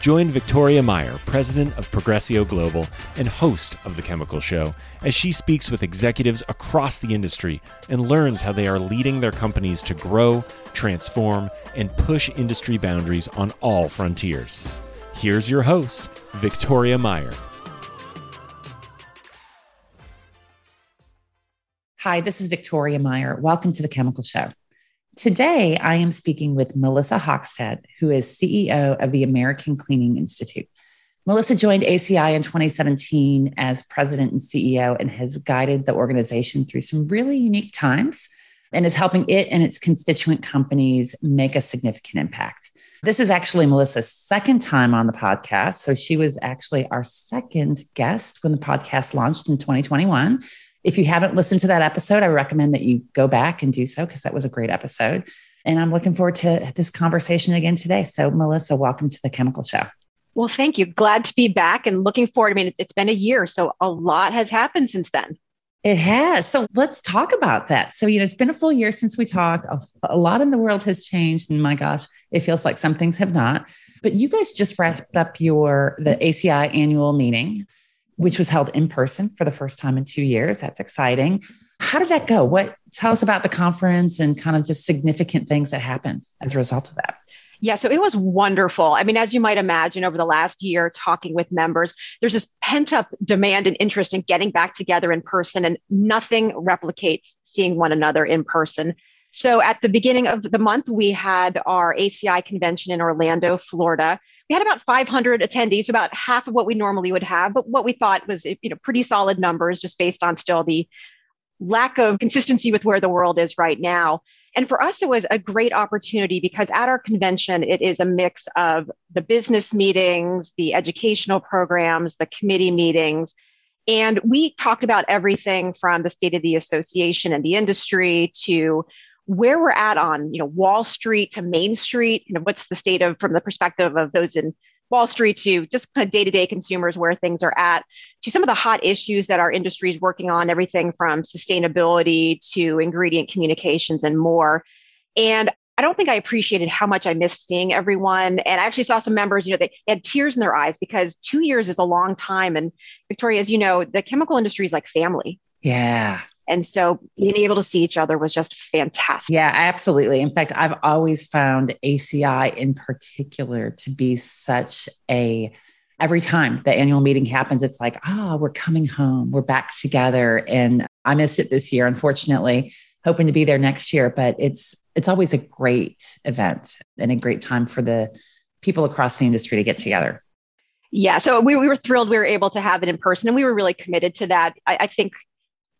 Join Victoria Meyer, president of Progressio Global and host of The Chemical Show, as she speaks with executives across the industry and learns how they are leading their companies to grow, transform, and push industry boundaries on all frontiers. Here's your host, Victoria Meyer. Hi, this is Victoria Meyer. Welcome to The Chemical Show. Today, I am speaking with Melissa Hockstad, who is CEO of the American Cleaning Institute. Melissa joined ACI in 2017 as president and CEO and has guided the organization through some really unique times and is helping it and its constituent companies make a significant impact. This is actually Melissa's second time on the podcast. So she was actually our second guest when the podcast launched in 2021. If you haven't listened to that episode, I recommend that you go back and do so because that was a great episode. And I'm looking forward to this conversation again today. So, Melissa, welcome to the Chemical Show. Well, thank you. Glad to be back and looking forward. I mean, it's been a year, so a lot has happened since then. It has. So let's talk about that. So, you know, it's been a full year since we talked. A, a, lot in the world has changed. And my gosh, it feels like some things have not. But you guys just wrapped up your the ACI annual meeting which was held in person for the first time in two years. That's exciting. How did that go? What tell us about the conference and kind of just significant things that happened as a result of that? Yeah, so it was wonderful. I mean, as you might imagine, over the last year, talking with members, there's this pent up demand and interest in getting back together in person, and nothing replicates seeing one another in person. So at the beginning of the month, we had our ACI convention in Orlando, Florida we had about 500 attendees, about half of what we normally would have, but what we thought was you know pretty solid numbers just based on still the lack of consistency with where the world is right now. And for us, it was a great opportunity because at our convention, it is a mix of the business meetings, the educational programs, the committee meetings. And we talked about everything from the state of the association and the industry to where we're at on you know wall street to main street you know what's the state of from the perspective of those in wall street to just kind of day-to-day consumers where things are at to some of the hot issues that our industry is working on everything from sustainability to ingredient communications and more and I don't think I appreciated how much I missed seeing everyone. And I actually saw some members, you know, they had tears in their eyes because two years is a long time. And Victoria, as you know, the chemical industry is like family. Yeah. And so being able to see each other was just fantastic. Yeah, absolutely. In fact, I've always found ACI in particular to be such a every time the annual meeting happens, it's like, ah, oh, we're coming home, we're back together. And I missed it this year, unfortunately, hoping to be there next year. But it's it's always a great event and a great time for the people across the industry to get together. Yeah, so we, we were thrilled we were able to have it in person and we were really committed to that. I, I think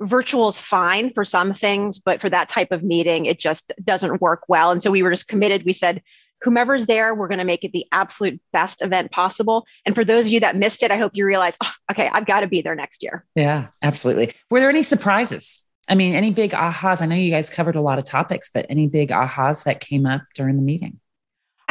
virtual is fine for some things, but for that type of meeting, it just doesn't work well. And so we were just committed. We said, whomever's there, we're going to make it the absolute best event possible. And for those of you that missed it, I hope you realize, oh, okay, I've got to be there next year. Yeah, absolutely. Were there any surprises? I mean, any big ahas? I know you guys covered a lot of topics, but any big ahas that came up during the meeting?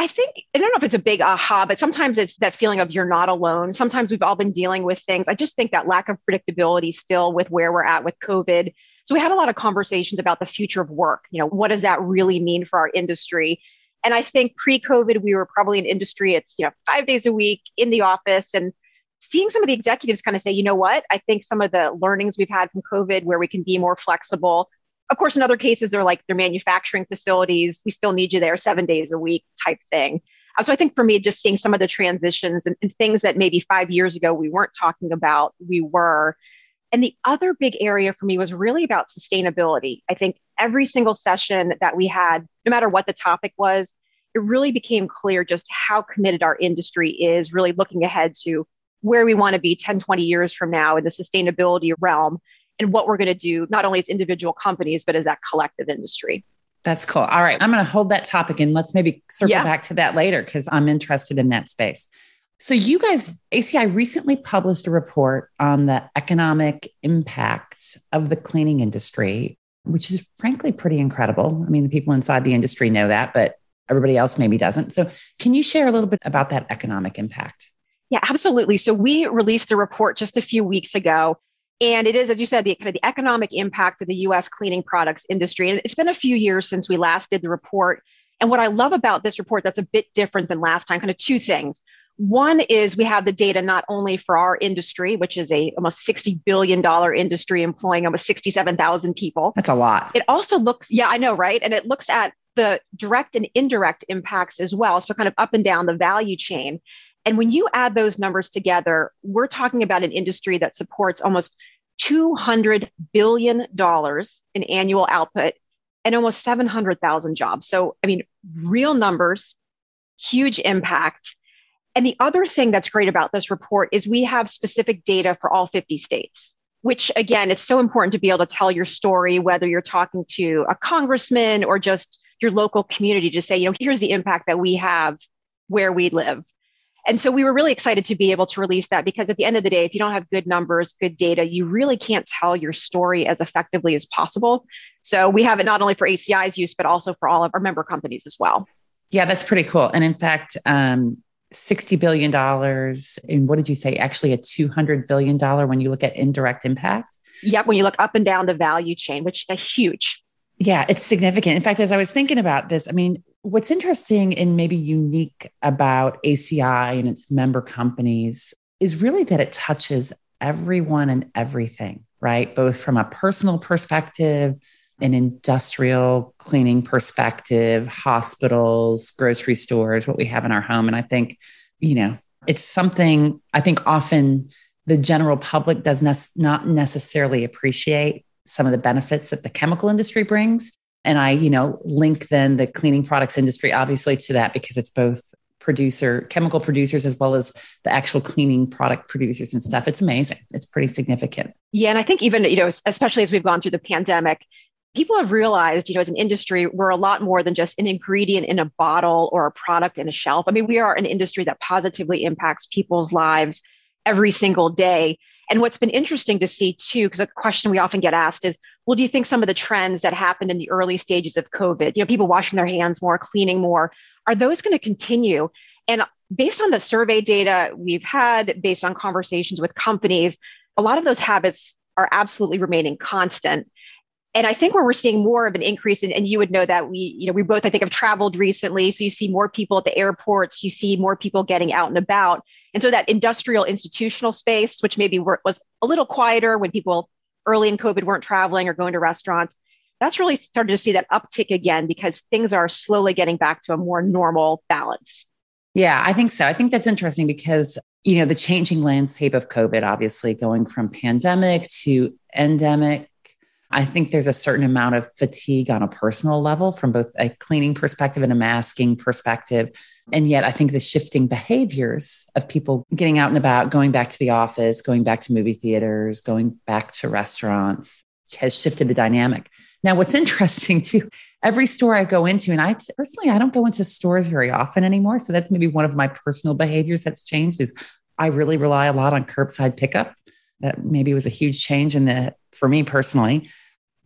I think, I don't know if it's a big aha, but sometimes it's that feeling of you're not alone. Sometimes we've all been dealing with things. I just think that lack of predictability still with where we're at with COVID. So we had a lot of conversations about the future of work. You know, what does that really mean for our industry? And I think pre-COVID, we were probably an industry, it's, you know, five days a week in the office and seeing some of the executives kind of say, you know what, I think some of the learnings we've had from COVID where we can be more flexible, of course, in other cases, they're like their manufacturing facilities. We still need you there seven days a week type thing. Uh, so I think for me, just seeing some of the transitions and, and things that maybe five years ago we weren't talking about, we were. And the other big area for me was really about sustainability. I think every single session that we had, no matter what the topic was, it really became clear just how committed our industry is, really looking ahead to where we want to be 10, 20 years from now in the sustainability realm and what we're going to do, not only as individual companies, but as that collective industry. That's cool. All right. I'm going to hold that topic and let's maybe circle yeah. back to that later because I'm interested in that space. So, you guys, ACI recently published a report on the economic impacts of the cleaning industry, which is frankly pretty incredible. I mean, the people inside the industry know that, but everybody else maybe doesn't. So, can you share a little bit about that economic impact? Yeah, absolutely. So, we released a report just a few weeks ago. And it is, as you said, the kind of the economic impact of the US cleaning products industry. And it's been a few years since we last did the report. And what I love about this report that's a bit different than last time, kind of two things. One is we have the data not only for our industry, which is a almost $60 billion industry employing almost 67,000 people. That's a lot. It also looks, yeah, I know, right? And it looks at the direct and indirect impacts as well. So kind of up and down the value chain. And when you add those numbers together, we're talking about an industry that supports almost $200 billion in annual output and almost 700,000 jobs. So, I mean, real numbers, huge impact. And the other thing that's great about this report is we have specific data for all 50 states, which again is so important to be able to tell your story, whether you're talking to a congressman or just your local community to say, you know, here's the impact that we have where we live. And so we were really excited to be able to release that because at the end of the day, if you don't have good numbers, good data, you really can't tell your story as effectively as possible. So we have it not only for ACI's use, but also for all of our member companies as well. Yeah, that's pretty cool. And in fact, um, $60 billion. And what did you say? Actually, a $200 billion when you look at indirect impact? Yep. When you look up and down the value chain, which is huge. Yeah, it's significant. In fact, as I was thinking about this, I mean, what's interesting and maybe unique about ACI and its member companies is really that it touches everyone and everything, right? Both from a personal perspective, an industrial cleaning perspective, hospitals, grocery stores, what we have in our home. And I think, you know, it's something I think often the general public does ne- not necessarily appreciate some of the benefits that the chemical industry brings. And I, you know, link then the cleaning products industry obviously to that because it's both producer, chemical producers, as well as the actual cleaning product producers and stuff. It's amazing. It's pretty significant. Yeah. And I think even, you know, especially as we've gone through the pandemic, people have realized, you know, as an industry, we're a lot more than just an ingredient in a bottle or a product in a shelf. I mean, we are an industry that positively impacts people's lives every single day. And what's been interesting to see too, because a question we often get asked is, well, do you think some of the trends that happened in the early stages of COVID, you know, people washing their hands more, cleaning more, are those going to continue? And based on the survey data we've had, based on conversations with companies, a lot of those habits are absolutely remaining constant and I think where we're seeing more of an increase, in, and you would know that we, you know, we both, I think, have traveled recently. So you see more people at the airports, you see more people getting out and about. And so that industrial institutional space, which maybe was a little quieter when people early in COVID weren't traveling or going to restaurants, that's really started to see that uptick again because things are slowly getting back to a more normal balance. Yeah, I think so. I think that's interesting because, you know, the changing landscape of COVID, obviously going from pandemic to endemic I think there's a certain amount of fatigue on a personal level from both a cleaning perspective and a masking perspective. And yet, I think the shifting behaviors of people getting out and about, going back to the office, going back to movie theaters, going back to restaurants has shifted the dynamic. Now, what's interesting too, every store I go into, and I personally, I don't go into stores very often anymore. So that's maybe one of my personal behaviors that's changed is I really rely a lot on curbside pickup. That maybe was a huge change in the for me personally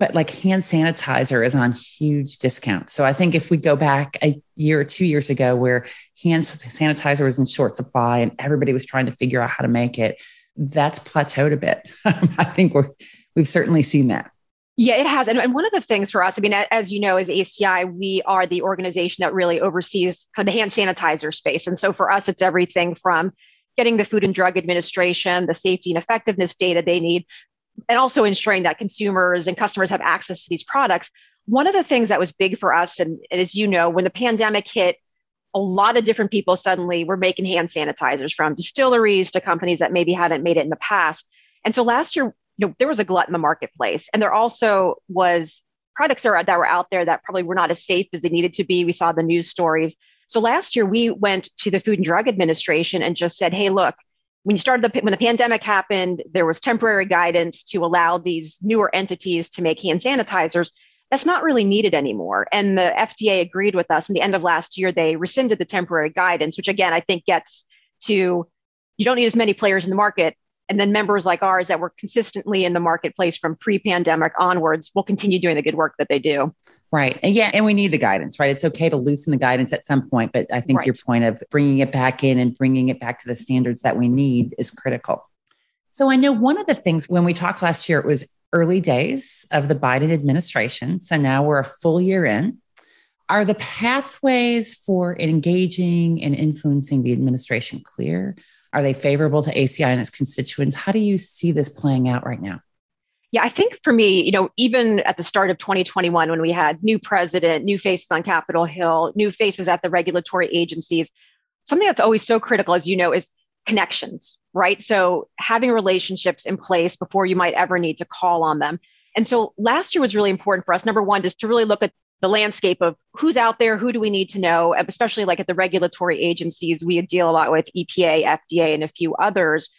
but like hand sanitizer is on huge discount. So I think if we go back a year or two years ago where hand sanitizer was in short supply and everybody was trying to figure out how to make it, that's plateaued a bit. I think we're, we've certainly seen that. Yeah, it has. And, and one of the things for us, I mean, as you know, as ACI, we are the organization that really oversees the hand sanitizer space. And so for us, it's everything from getting the Food and Drug Administration, the safety and effectiveness data they need, and also ensuring that consumers and customers have access to these products. One of the things that was big for us, and, and as you know, when the pandemic hit, a lot of different people suddenly were making hand sanitizers from distilleries to companies that maybe hadn't made it in the past. And so last year, you know, there was a glut in the marketplace, and there also was products that were, that were out there that probably were not as safe as they needed to be. We saw the news stories. So last year, we went to the Food and Drug Administration and just said, "Hey, look, when you started the when the pandemic happened, there was temporary guidance to allow these newer entities to make hand sanitizers. That's not really needed anymore. And the FDA agreed with us. In the end of last year, they rescinded the temporary guidance, which again I think gets to you don't need as many players in the market. And then members like ours that were consistently in the marketplace from pre pandemic onwards will continue doing the good work that they do. Right. And yeah. And we need the guidance, right? It's okay to loosen the guidance at some point. But I think right. your point of bringing it back in and bringing it back to the standards that we need is critical. So I know one of the things when we talked last year, it was early days of the Biden administration. So now we're a full year in. Are the pathways for engaging and influencing the administration clear? Are they favorable to ACI and its constituents? How do you see this playing out right now? Yeah, I think for me, you know, even at the start of 2021, when we had new president, new faces on Capitol Hill, new faces at the regulatory agencies, something that's always so critical, as you know, is connections, right? So having relationships in place before you might ever need to call on them. And so last year was really important for us. Number one, just to really look at the landscape of who's out there, who do we need to know, especially like at the regulatory agencies. We deal a lot with EPA, FDA, and a few others.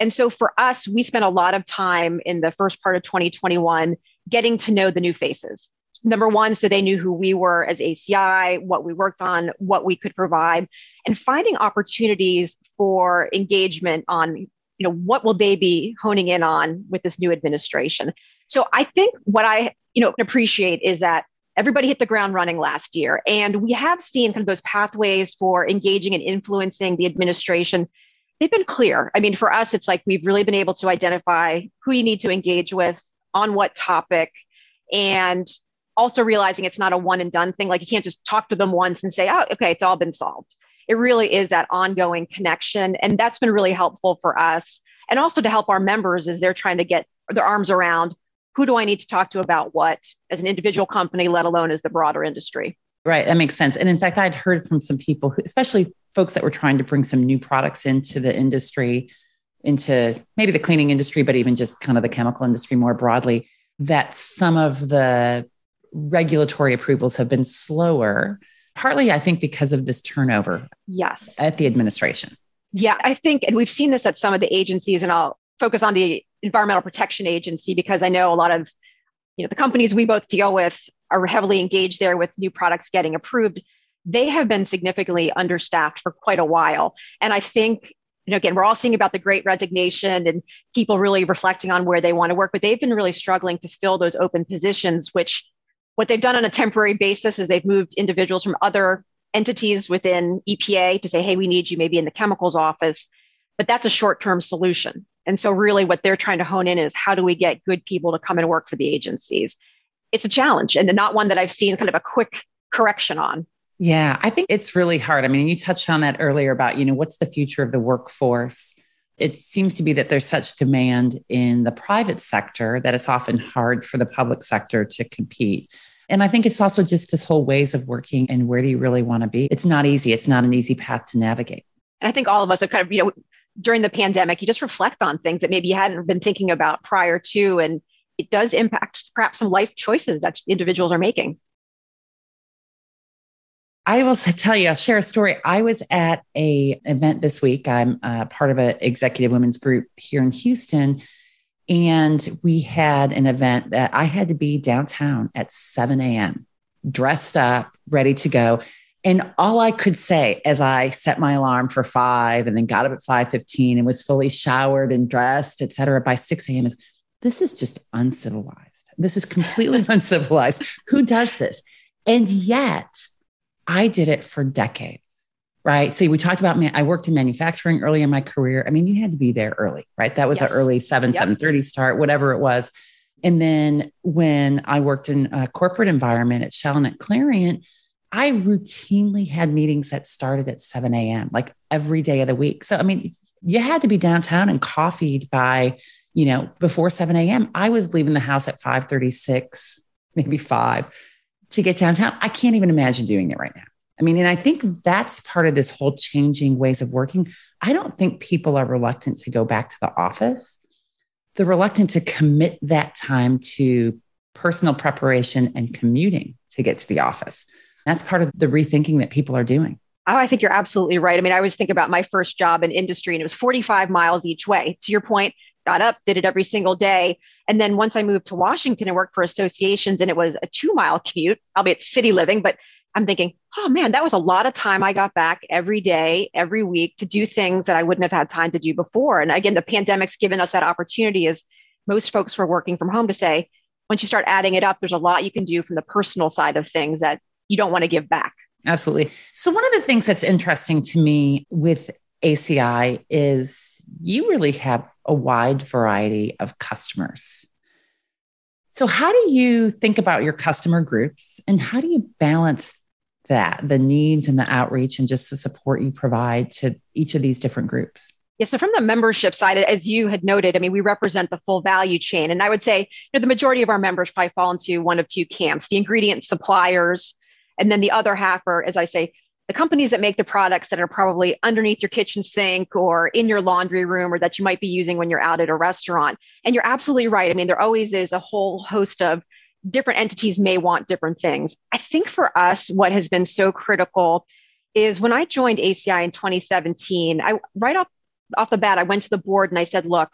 And so for us, we spent a lot of time in the first part of 2021 getting to know the new faces. Number one, so they knew who we were as ACI, what we worked on, what we could provide, and finding opportunities for engagement on, you know, what will they be honing in on with this new administration. So I think what I, you know, appreciate is that everybody hit the ground running last year. And we have seen kind of those pathways for engaging and influencing the administration they've been clear. I mean, for us, it's like we've really been able to identify who you need to engage with on what topic and also realizing it's not a one and done thing. Like you can't just talk to them once and say, oh, okay, it's all been solved. It really is that ongoing connection. And that's been really helpful for us. And also to help our members as they're trying to get their arms around who do I need to talk to about what as an individual company, let alone as the broader industry. Right. That makes sense. And in fact, I'd heard from some people, who, especially folks that were trying to bring some new products into the industry, into maybe the cleaning industry, but even just kind of the chemical industry more broadly, that some of the regulatory approvals have been slower, partly, I think, because of this turnover. Yes. At the administration. Yeah, I think, and we've seen this at some of the agencies, and I'll focus on the Environmental Protection Agency because I know a lot of you know the companies we both deal with are heavily engaged there with new products getting approved they have been significantly understaffed for quite a while. And I think, you know, again, we're all seeing about the great resignation and people really reflecting on where they want to work, but they've been really struggling to fill those open positions, which what they've done on a temporary basis is they've moved individuals from other entities within EPA to say, hey, we need you maybe in the chemicals office. But that's a short term solution. And so, really, what they're trying to hone in is how do we get good people to come and work for the agencies? It's a challenge and not one that I've seen kind of a quick correction on. Yeah, I think it's really hard. I mean, you touched on that earlier about, you know, what's the future of the workforce? It seems to be that there's such demand in the private sector that it's often hard for the public sector to compete. And I think it's also just this whole ways of working and where do you really want to be? It's not easy. It's not an easy path to navigate. And I think all of us have kind of, you know, during the pandemic, you just reflect on things that maybe you hadn't been thinking about prior to. And it does impact perhaps some life choices that individuals are making. I will tell you, I'll share a story. I was at a event this week. I'm uh, part of an executive women's group here in Houston, and we had an event that I had to be downtown at 7 a.m., dressed up, ready to go. And all I could say as I set my alarm for five and then got up at 5:15 and was fully showered and dressed, et cetera, by 6 a.m. is this is just uncivilized. This is completely uncivilized. Who does this? And yet I did it for decades. Right. See, we talked about me, I worked in manufacturing early in my career. I mean, you had to be there early, right? That was yes. an early 7, yep. 7:30 start, whatever it was. And then when I worked in a corporate environment at Shell and at Clariant, I routinely had meetings that started at 7 a.m., like every day of the week. So, I mean, you had to be downtown and coffeeed by, you know, before 7 a.m. I was leaving the house at 536, maybe five to get downtown. I can't even imagine doing it right now. I mean, and I think that's part of this whole changing ways of working. I don't think people are reluctant to go back to the office. They're reluctant to commit that time to personal preparation and commuting to get to the office. That's part of the rethinking that people are doing. Oh, I think you're absolutely right. I mean, I always think about my first job in industry and it was 45 miles each way. To your point, got up, did it every single day. And then once I moved to Washington and worked for associations and it was a two mile commute, albeit city living, but I'm thinking, oh man, that was a lot of time I got back every day, every week to do things that I wouldn't have had time to do before. And again, the pandemic's given us that opportunity as most folks were working from home to say, once you start adding it up, there's a lot you can do from the personal side of things that you don't want to give back. Absolutely. So, one of the things that's interesting to me with ACI is you really have a wide variety of customers. So, how do you think about your customer groups and how do you balance that, the needs and the outreach and just the support you provide to each of these different groups? Yeah, so from the membership side, as you had noted, I mean, we represent the full value chain. And I would say you know, the majority of our members probably fall into one of two camps the ingredient suppliers, and then the other half are, as I say, the companies that make the products that are probably underneath your kitchen sink or in your laundry room or that you might be using when you're out at a restaurant. And you're absolutely right. I mean, there always is a whole host of different entities may want different things. I think for us, what has been so critical is when I joined ACI in 2017, I right off, off the bat, I went to the board and I said, look,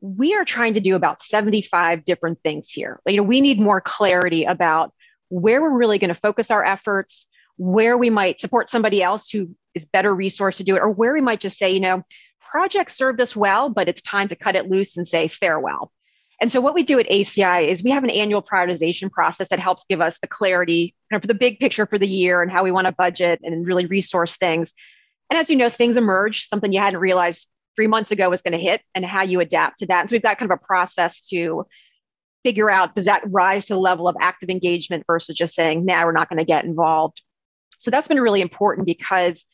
we are trying to do about 75 different things here. You know, we need more clarity about where we're really going to focus our efforts, where we might support somebody else who is better resourced to do it, or where we might just say, you know, project served us well, but it's time to cut it loose and say farewell. And so what we do at ACI is we have an annual prioritization process that helps give us the clarity for the big picture for the year and how we want to budget and really resource things. And as you know, things emerge, something you hadn't realized three months ago was going to hit and how you adapt to that. And so we've got kind of a process to figure out does that rise to the level of active engagement versus just saying, nah, we're not going to get involved. So that's been really important because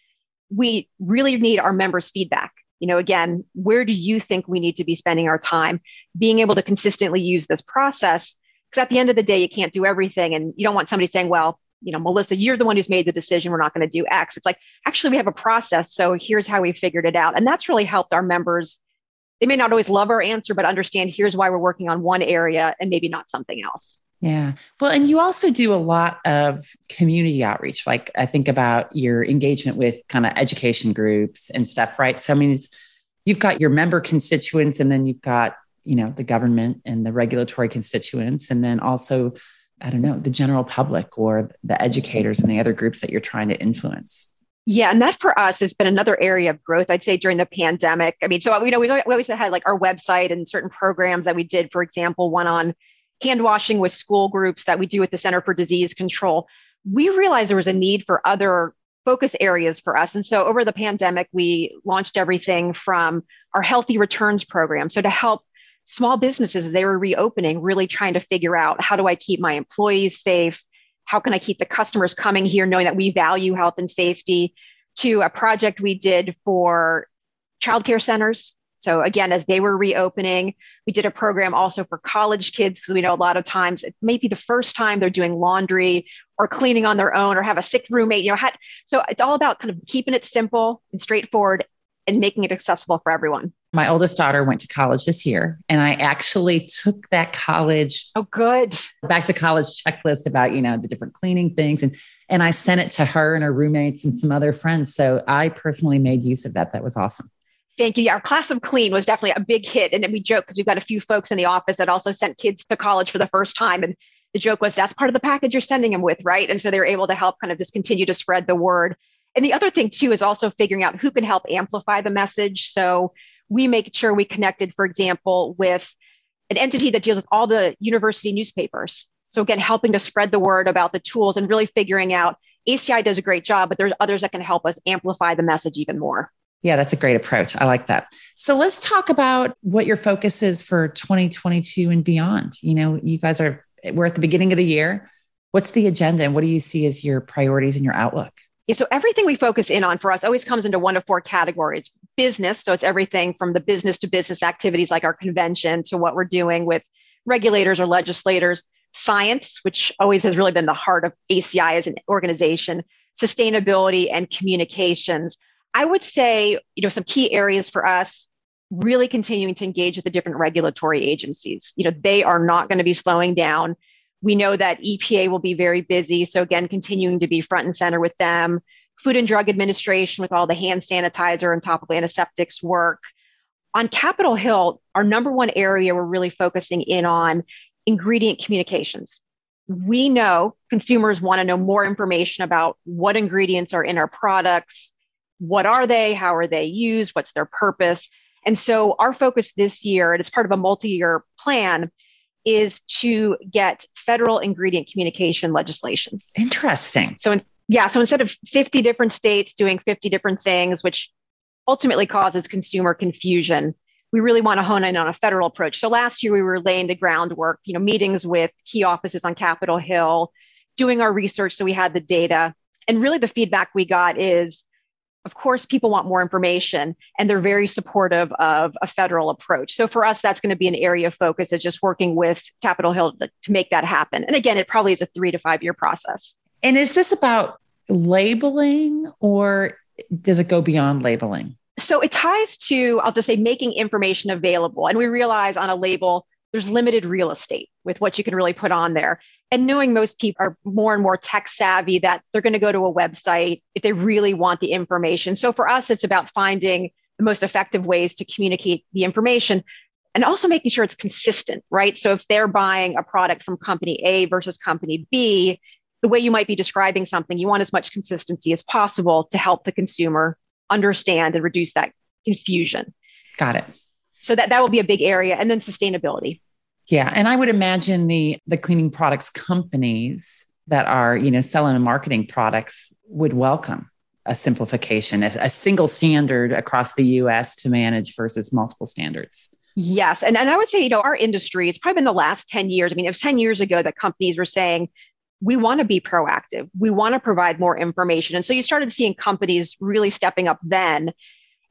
we really need our members' feedback. You know, again, where do you think we need to be spending our time? Being able to consistently use this process, because at the end of the day, you can't do everything. And you don't want somebody saying, well, you know, Melissa, you're the one who's made the decision. We're not going to do X. It's like, actually, we have a process. So here's how we figured it out. And that's really helped our members they may not always love our answer, but understand here's why we're working on one area and maybe not something else. Yeah. Well, and you also do a lot of community outreach. Like I think about your engagement with kind of education groups and stuff, right? So, I mean, it's, you've got your member constituents and then you've got, you know, the government and the regulatory constituents. And then also, I don't know, the general public or the educators and the other groups that you're trying to influence. Yeah, and that for us has been another area of growth. I'd say during the pandemic. I mean, so you know we always had like our website and certain programs that we did. For example, one on hand washing with school groups that we do at the Center for Disease Control. We realized there was a need for other focus areas for us, and so over the pandemic, we launched everything from our Healthy Returns program. So to help small businesses they were reopening, really trying to figure out how do I keep my employees safe how can I keep the customers coming here knowing that we value health and safety to a project we did for childcare centers. So again, as they were reopening, we did a program also for college kids because we know a lot of times it may be the first time they're doing laundry or cleaning on their own or have a sick roommate. You know, had, so it's all about kind of keeping it simple and straightforward and making it accessible for everyone. My oldest daughter went to college this year, and I actually took that college. Oh, good. Back to college checklist about, you know, the different cleaning things. And, and I sent it to her and her roommates and some other friends. So I personally made use of that. That was awesome. Thank you. Our class of clean was definitely a big hit. And then we joke because we've got a few folks in the office that also sent kids to college for the first time. And the joke was that's part of the package you're sending them with, right? And so they were able to help kind of just continue to spread the word. And the other thing too is also figuring out who can help amplify the message. So we make sure we connected, for example, with an entity that deals with all the university newspapers. So again, helping to spread the word about the tools and really figuring out ACI does a great job, but there's others that can help us amplify the message even more. Yeah, that's a great approach. I like that. So let's talk about what your focus is for 2022 and beyond. You know, you guys are we're at the beginning of the year. What's the agenda and what do you see as your priorities and your outlook? Yeah, so everything we focus in on for us always comes into one of four categories. Business, so it's everything from the business to business activities like our convention to what we're doing with regulators or legislators. Science, which always has really been the heart of ACI as an organization, sustainability and communications. I would say, you know, some key areas for us really continuing to engage with the different regulatory agencies. You know, they are not going to be slowing down. We know that EPA will be very busy. So, again, continuing to be front and center with them. Food and Drug Administration with all the hand sanitizer and topical antiseptics work. On Capitol Hill, our number one area we're really focusing in on ingredient communications. we know consumers want to know more information about what ingredients are in our products. What are they? How are they used? What's their purpose? And so our focus this year, and it's part of a multi-year plan, is to get federal ingredient communication legislation. Interesting. So in, yeah, so instead of 50 different states doing 50 different things, which ultimately causes consumer confusion, we really want to hone in on a federal approach. So last year we were laying the groundwork, you know, meetings with key offices on Capitol Hill, doing our research so we had the data. And really the feedback we got is of course, people want more information and they're very supportive of a federal approach. So for us, that's going to be an area of focus is just working with Capitol Hill to, to make that happen. And again, it probably is a three to five year process. And is this about labeling or does it go beyond labeling? So it ties to, I'll just say, making information available. And we realize on a label, there's limited real estate with what you can really put on there and knowing most people are more and more tech savvy that they're going to go to a website if they really want the information. So for us, it's about finding the most effective ways to communicate the information and also making sure it's consistent, right? So if they're buying a product from company A versus company B, the way you might be describing something, you want as much consistency as possible to help the consumer understand and reduce that confusion. Got it. So that, that will be a big area. And then sustainability. Yeah, and I would imagine the the cleaning products companies that are, you know, selling and marketing products would welcome a simplification, a, a single standard across the US to manage versus multiple standards. Yes. And, and I would say, you know, our industry, it's probably been the last 10 years. I mean, it was 10 years ago that companies were saying, we want to be proactive. We want to provide more information. And so you started seeing companies really stepping up then.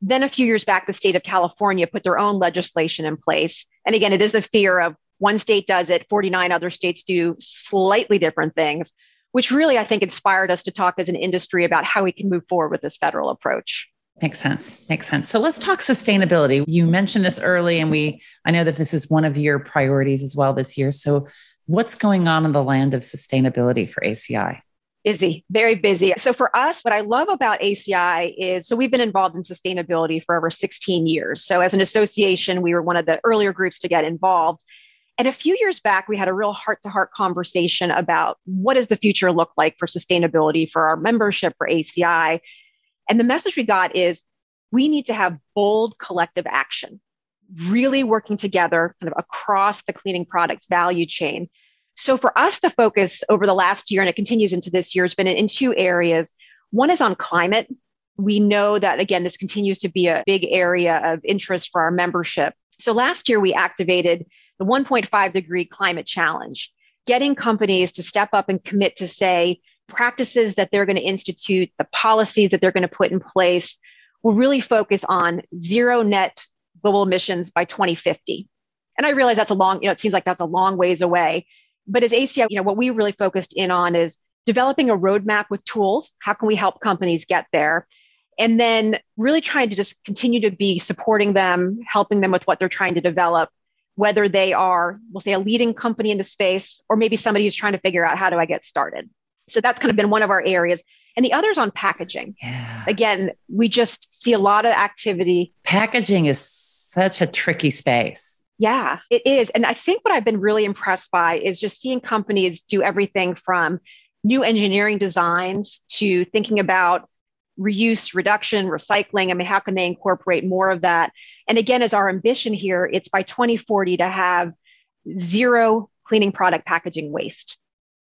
Then a few years back, the state of California put their own legislation in place. And again, it is the fear of one state does it, 49 other states do slightly different things, which really, I think, inspired us to talk as an industry about how we can move forward with this federal approach. Makes sense. Makes sense. So let's talk sustainability. You mentioned this early, and we, I know that this is one of your priorities as well this year. So, what's going on in the land of sustainability for ACI? Busy, very busy. So for us, what I love about ACI is so we've been involved in sustainability for over 16 years. So as an association, we were one of the earlier groups to get involved. And a few years back, we had a real heart to heart conversation about what does the future look like for sustainability for our membership for ACI. And the message we got is we need to have bold collective action, really working together kind of across the cleaning products value chain so for us, the focus over the last year, and it continues into this year, has been in two areas. One is on climate. We know that, again, this continues to be a big area of interest for our membership. So last year, we activated the 1.5 degree climate challenge, getting companies to step up and commit to say practices that they're going to institute, the policies that they're going to put in place will really focus on zero net global emissions by 2050. And I realize that's a long, you know, it seems like that's a long ways away. But as ACI, you know, what we really focused in on is developing a roadmap with tools. How can we help companies get there? And then really trying to just continue to be supporting them, helping them with what they're trying to develop, whether they are, we'll say, a leading company in the space, or maybe somebody who's trying to figure out how do I get started. So that's kind of been one of our areas. And the other is on packaging. Yeah. Again, we just see a lot of activity. Packaging is such a tricky space. Yeah, it is. And I think what I've been really impressed by is just seeing companies do everything from new engineering designs to thinking about reuse, reduction, recycling. I mean, how can they incorporate more of that? And again, as our ambition here, it's by 2040 to have zero cleaning product packaging waste.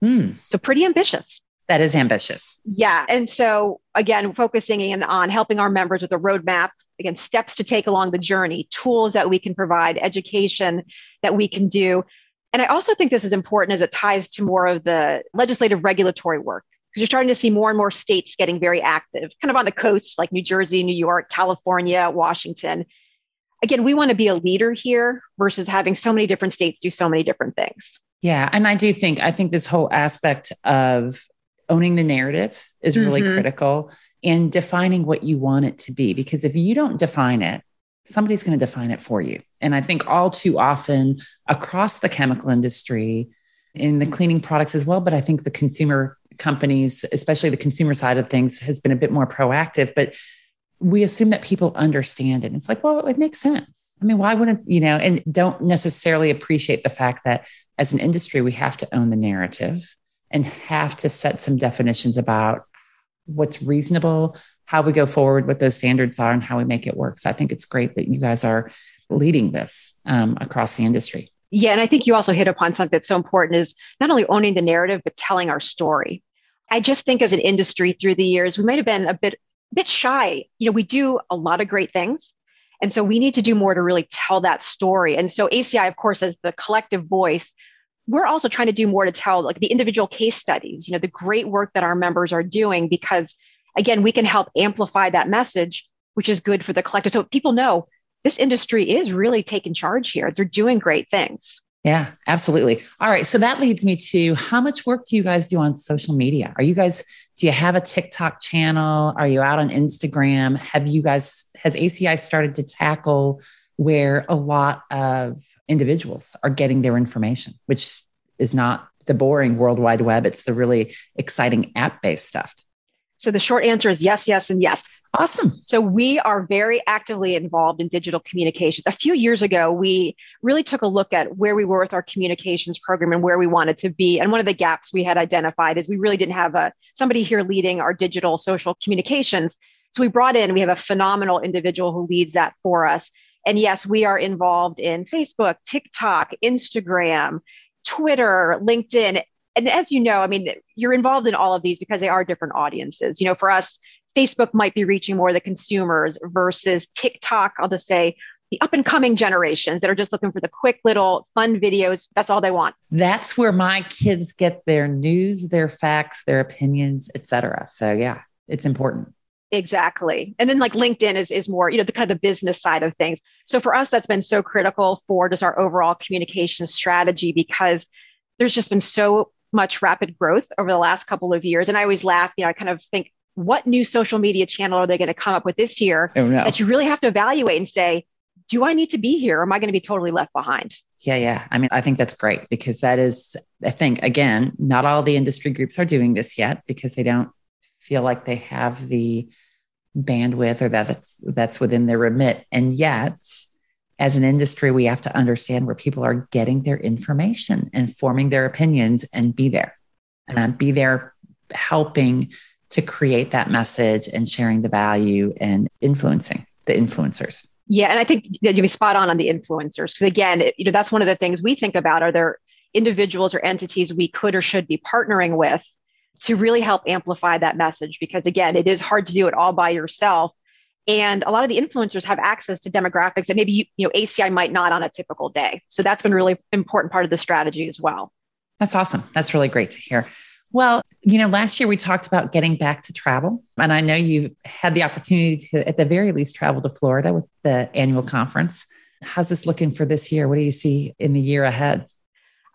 Mm. So pretty ambitious. That is ambitious. Yeah. And so, again, focusing in on helping our members with a roadmap, again, steps to take along the journey, tools that we can provide, education that we can do. And I also think this is important as it ties to more of the legislative regulatory work, because you're starting to see more and more states getting very active, kind of on the coasts like New Jersey, New York, California, Washington. Again, we want to be a leader here versus having so many different states do so many different things. Yeah. And I do think, I think this whole aspect of owning the narrative is really mm-hmm. critical and defining what you want it to be. Because if you don't define it, somebody's going to define it for you. And I think all too often across the chemical industry, in the cleaning products as well, but I think the consumer companies, especially the consumer side of things, has been a bit more proactive. But we assume that people understand it. It's like, well, it makes sense. I mean, why wouldn't, you know, and don't necessarily appreciate the fact that as an industry, we have to own the narrative and have to set some definitions about what's reasonable, how we go forward, what those standards are, and how we make it work. So I think it's great that you guys are leading this um, across the industry. Yeah, and I think you also hit upon something that's so important is not only owning the narrative, but telling our story. I just think as an industry through the years, we might have been a bit bit shy. You know, we do a lot of great things. And so we need to do more to really tell that story. And so ACI, of course, as the collective voice, we're also trying to do more to tell like the individual case studies, you know, the great work that our members are doing, because again, we can help amplify that message, which is good for the collective. So people know this industry is really taking charge here. They're doing great things. Yeah, absolutely. All right. So that leads me to how much work do you guys do on social media? Are you guys, do you have a TikTok channel? Are you out on Instagram? Have you guys, has ACI started to tackle where a lot of individuals are getting their information, which is not the boring World Wide Web? It's the really exciting app based stuff. So the short answer is yes, yes, and yes. Awesome. So we are very actively involved in digital communications. A few years ago, we really took a look at where we were with our communications program and where we wanted to be. And one of the gaps we had identified is we really didn't have a somebody here leading our digital social communications. So we brought in, we have a phenomenal individual who leads that for us. And yes, we are involved in Facebook, TikTok, Instagram, Twitter, LinkedIn, and as you know, I mean, you're involved in all of these because they are different audiences. You know, for us, Facebook might be reaching more the consumers versus TikTok, I'll just say the up and coming generations that are just looking for the quick little fun videos. That's all they want. That's where my kids get their news, their facts, their opinions, etc. So yeah, it's important. Exactly. And then like LinkedIn is, is more, you know, the kind of the business side of things. So for us, that's been so critical for just our overall communication strategy because there's just been so much rapid growth over the last couple of years. And I always laugh, you know, I kind of think, what new social media channel are they going to come up with this year oh, no. that you really have to evaluate and say, do I need to be here or am I going to be totally left behind? Yeah, yeah. I mean, I think that's great because that is, I think, again, not all the industry groups are doing this yet because they don't feel like they have the bandwidth or that that's that's within their remit. And yet, as an industry, we have to understand where people are getting their information and forming their opinions and be there. And uh, be there helping to create that message and sharing the value and influencing the influencers. Yeah, and I think that you'd be spot on on the influencers because again, it, you know, that's one of the things we think about. Are there individuals or entities we could or should be partnering with to really help amplify that message? Because again, it is hard to do it all by yourself. And a lot of the influencers have access to demographics that maybe you, you know ACI might not on a typical day. So that's been a really important part of the strategy as well. That's awesome. That's really great to hear. Well, you know, last year we talked about getting back to travel. And I know you've had the opportunity to, at the very least, travel to Florida with the annual conference. How's this looking for this year? What do you see in the year ahead?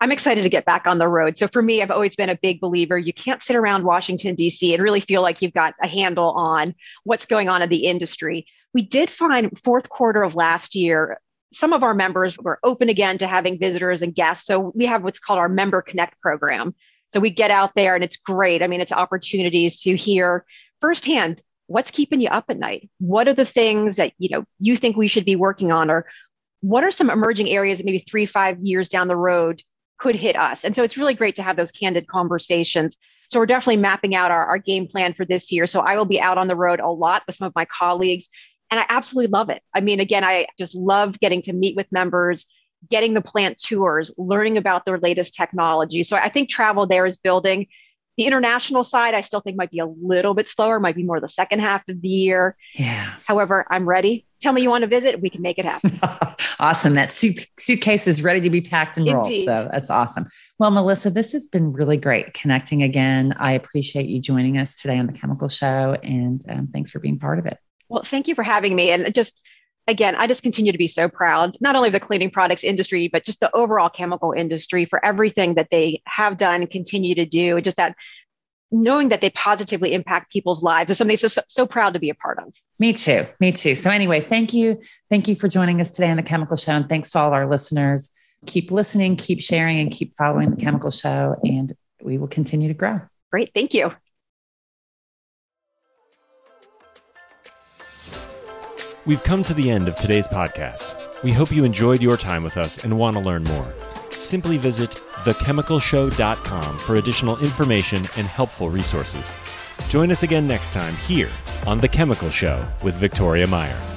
I'm excited to get back on the road. So for me, I've always been a big believer. You can't sit around Washington, D.C. and really feel like you've got a handle on what's going on in the industry. We did find fourth quarter of last year, some of our members were open again to having visitors and guests. So we have what's called our Member Connect program. So we get out there and it's great. I mean, it's opportunities to hear firsthand what's keeping you up at night. What are the things that you know you think we should be working on, or what are some emerging areas that maybe three, five years down the road could hit us. And so it's really great to have those candid conversations. So we're definitely mapping out our, our game plan for this year. So I will be out on the road a lot with some of my colleagues. And I absolutely love it. I mean, again, I just love getting to meet with members, getting the plant tours, learning about their latest technology. So I think travel there is building. The international side, I still think might be a little bit slower, might be more the second half of the year. Yeah. However, I'm ready. Tell me you want to visit, we can make it happen. awesome. That suit- suitcase is ready to be packed and rolled. Indeed. So that's awesome. Well, Melissa, this has been really great connecting again. I appreciate you joining us today on the Chemical Show, and um, thanks for being part of it. Well, thank you for having me. And just again, I just continue to be so proud, not only of the cleaning products industry, but just the overall chemical industry for everything that they have done and continue to do. Just that knowing that they positively impact people's lives is something so, so proud to be a part of. Me too. Me too. So anyway, thank you. Thank you for joining us today on the Chemical Show. And thanks to all of our listeners. Keep listening, keep sharing, and keep following the Chemical Show. And we will continue to grow. Great. Thank you. We've come to the end of today's podcast. We hope you enjoyed your time with us and want to learn more. simply visit thechemicalshow.com for additional information and helpful resources. Join us again next time here on The Chemical Show with Victoria Meyer.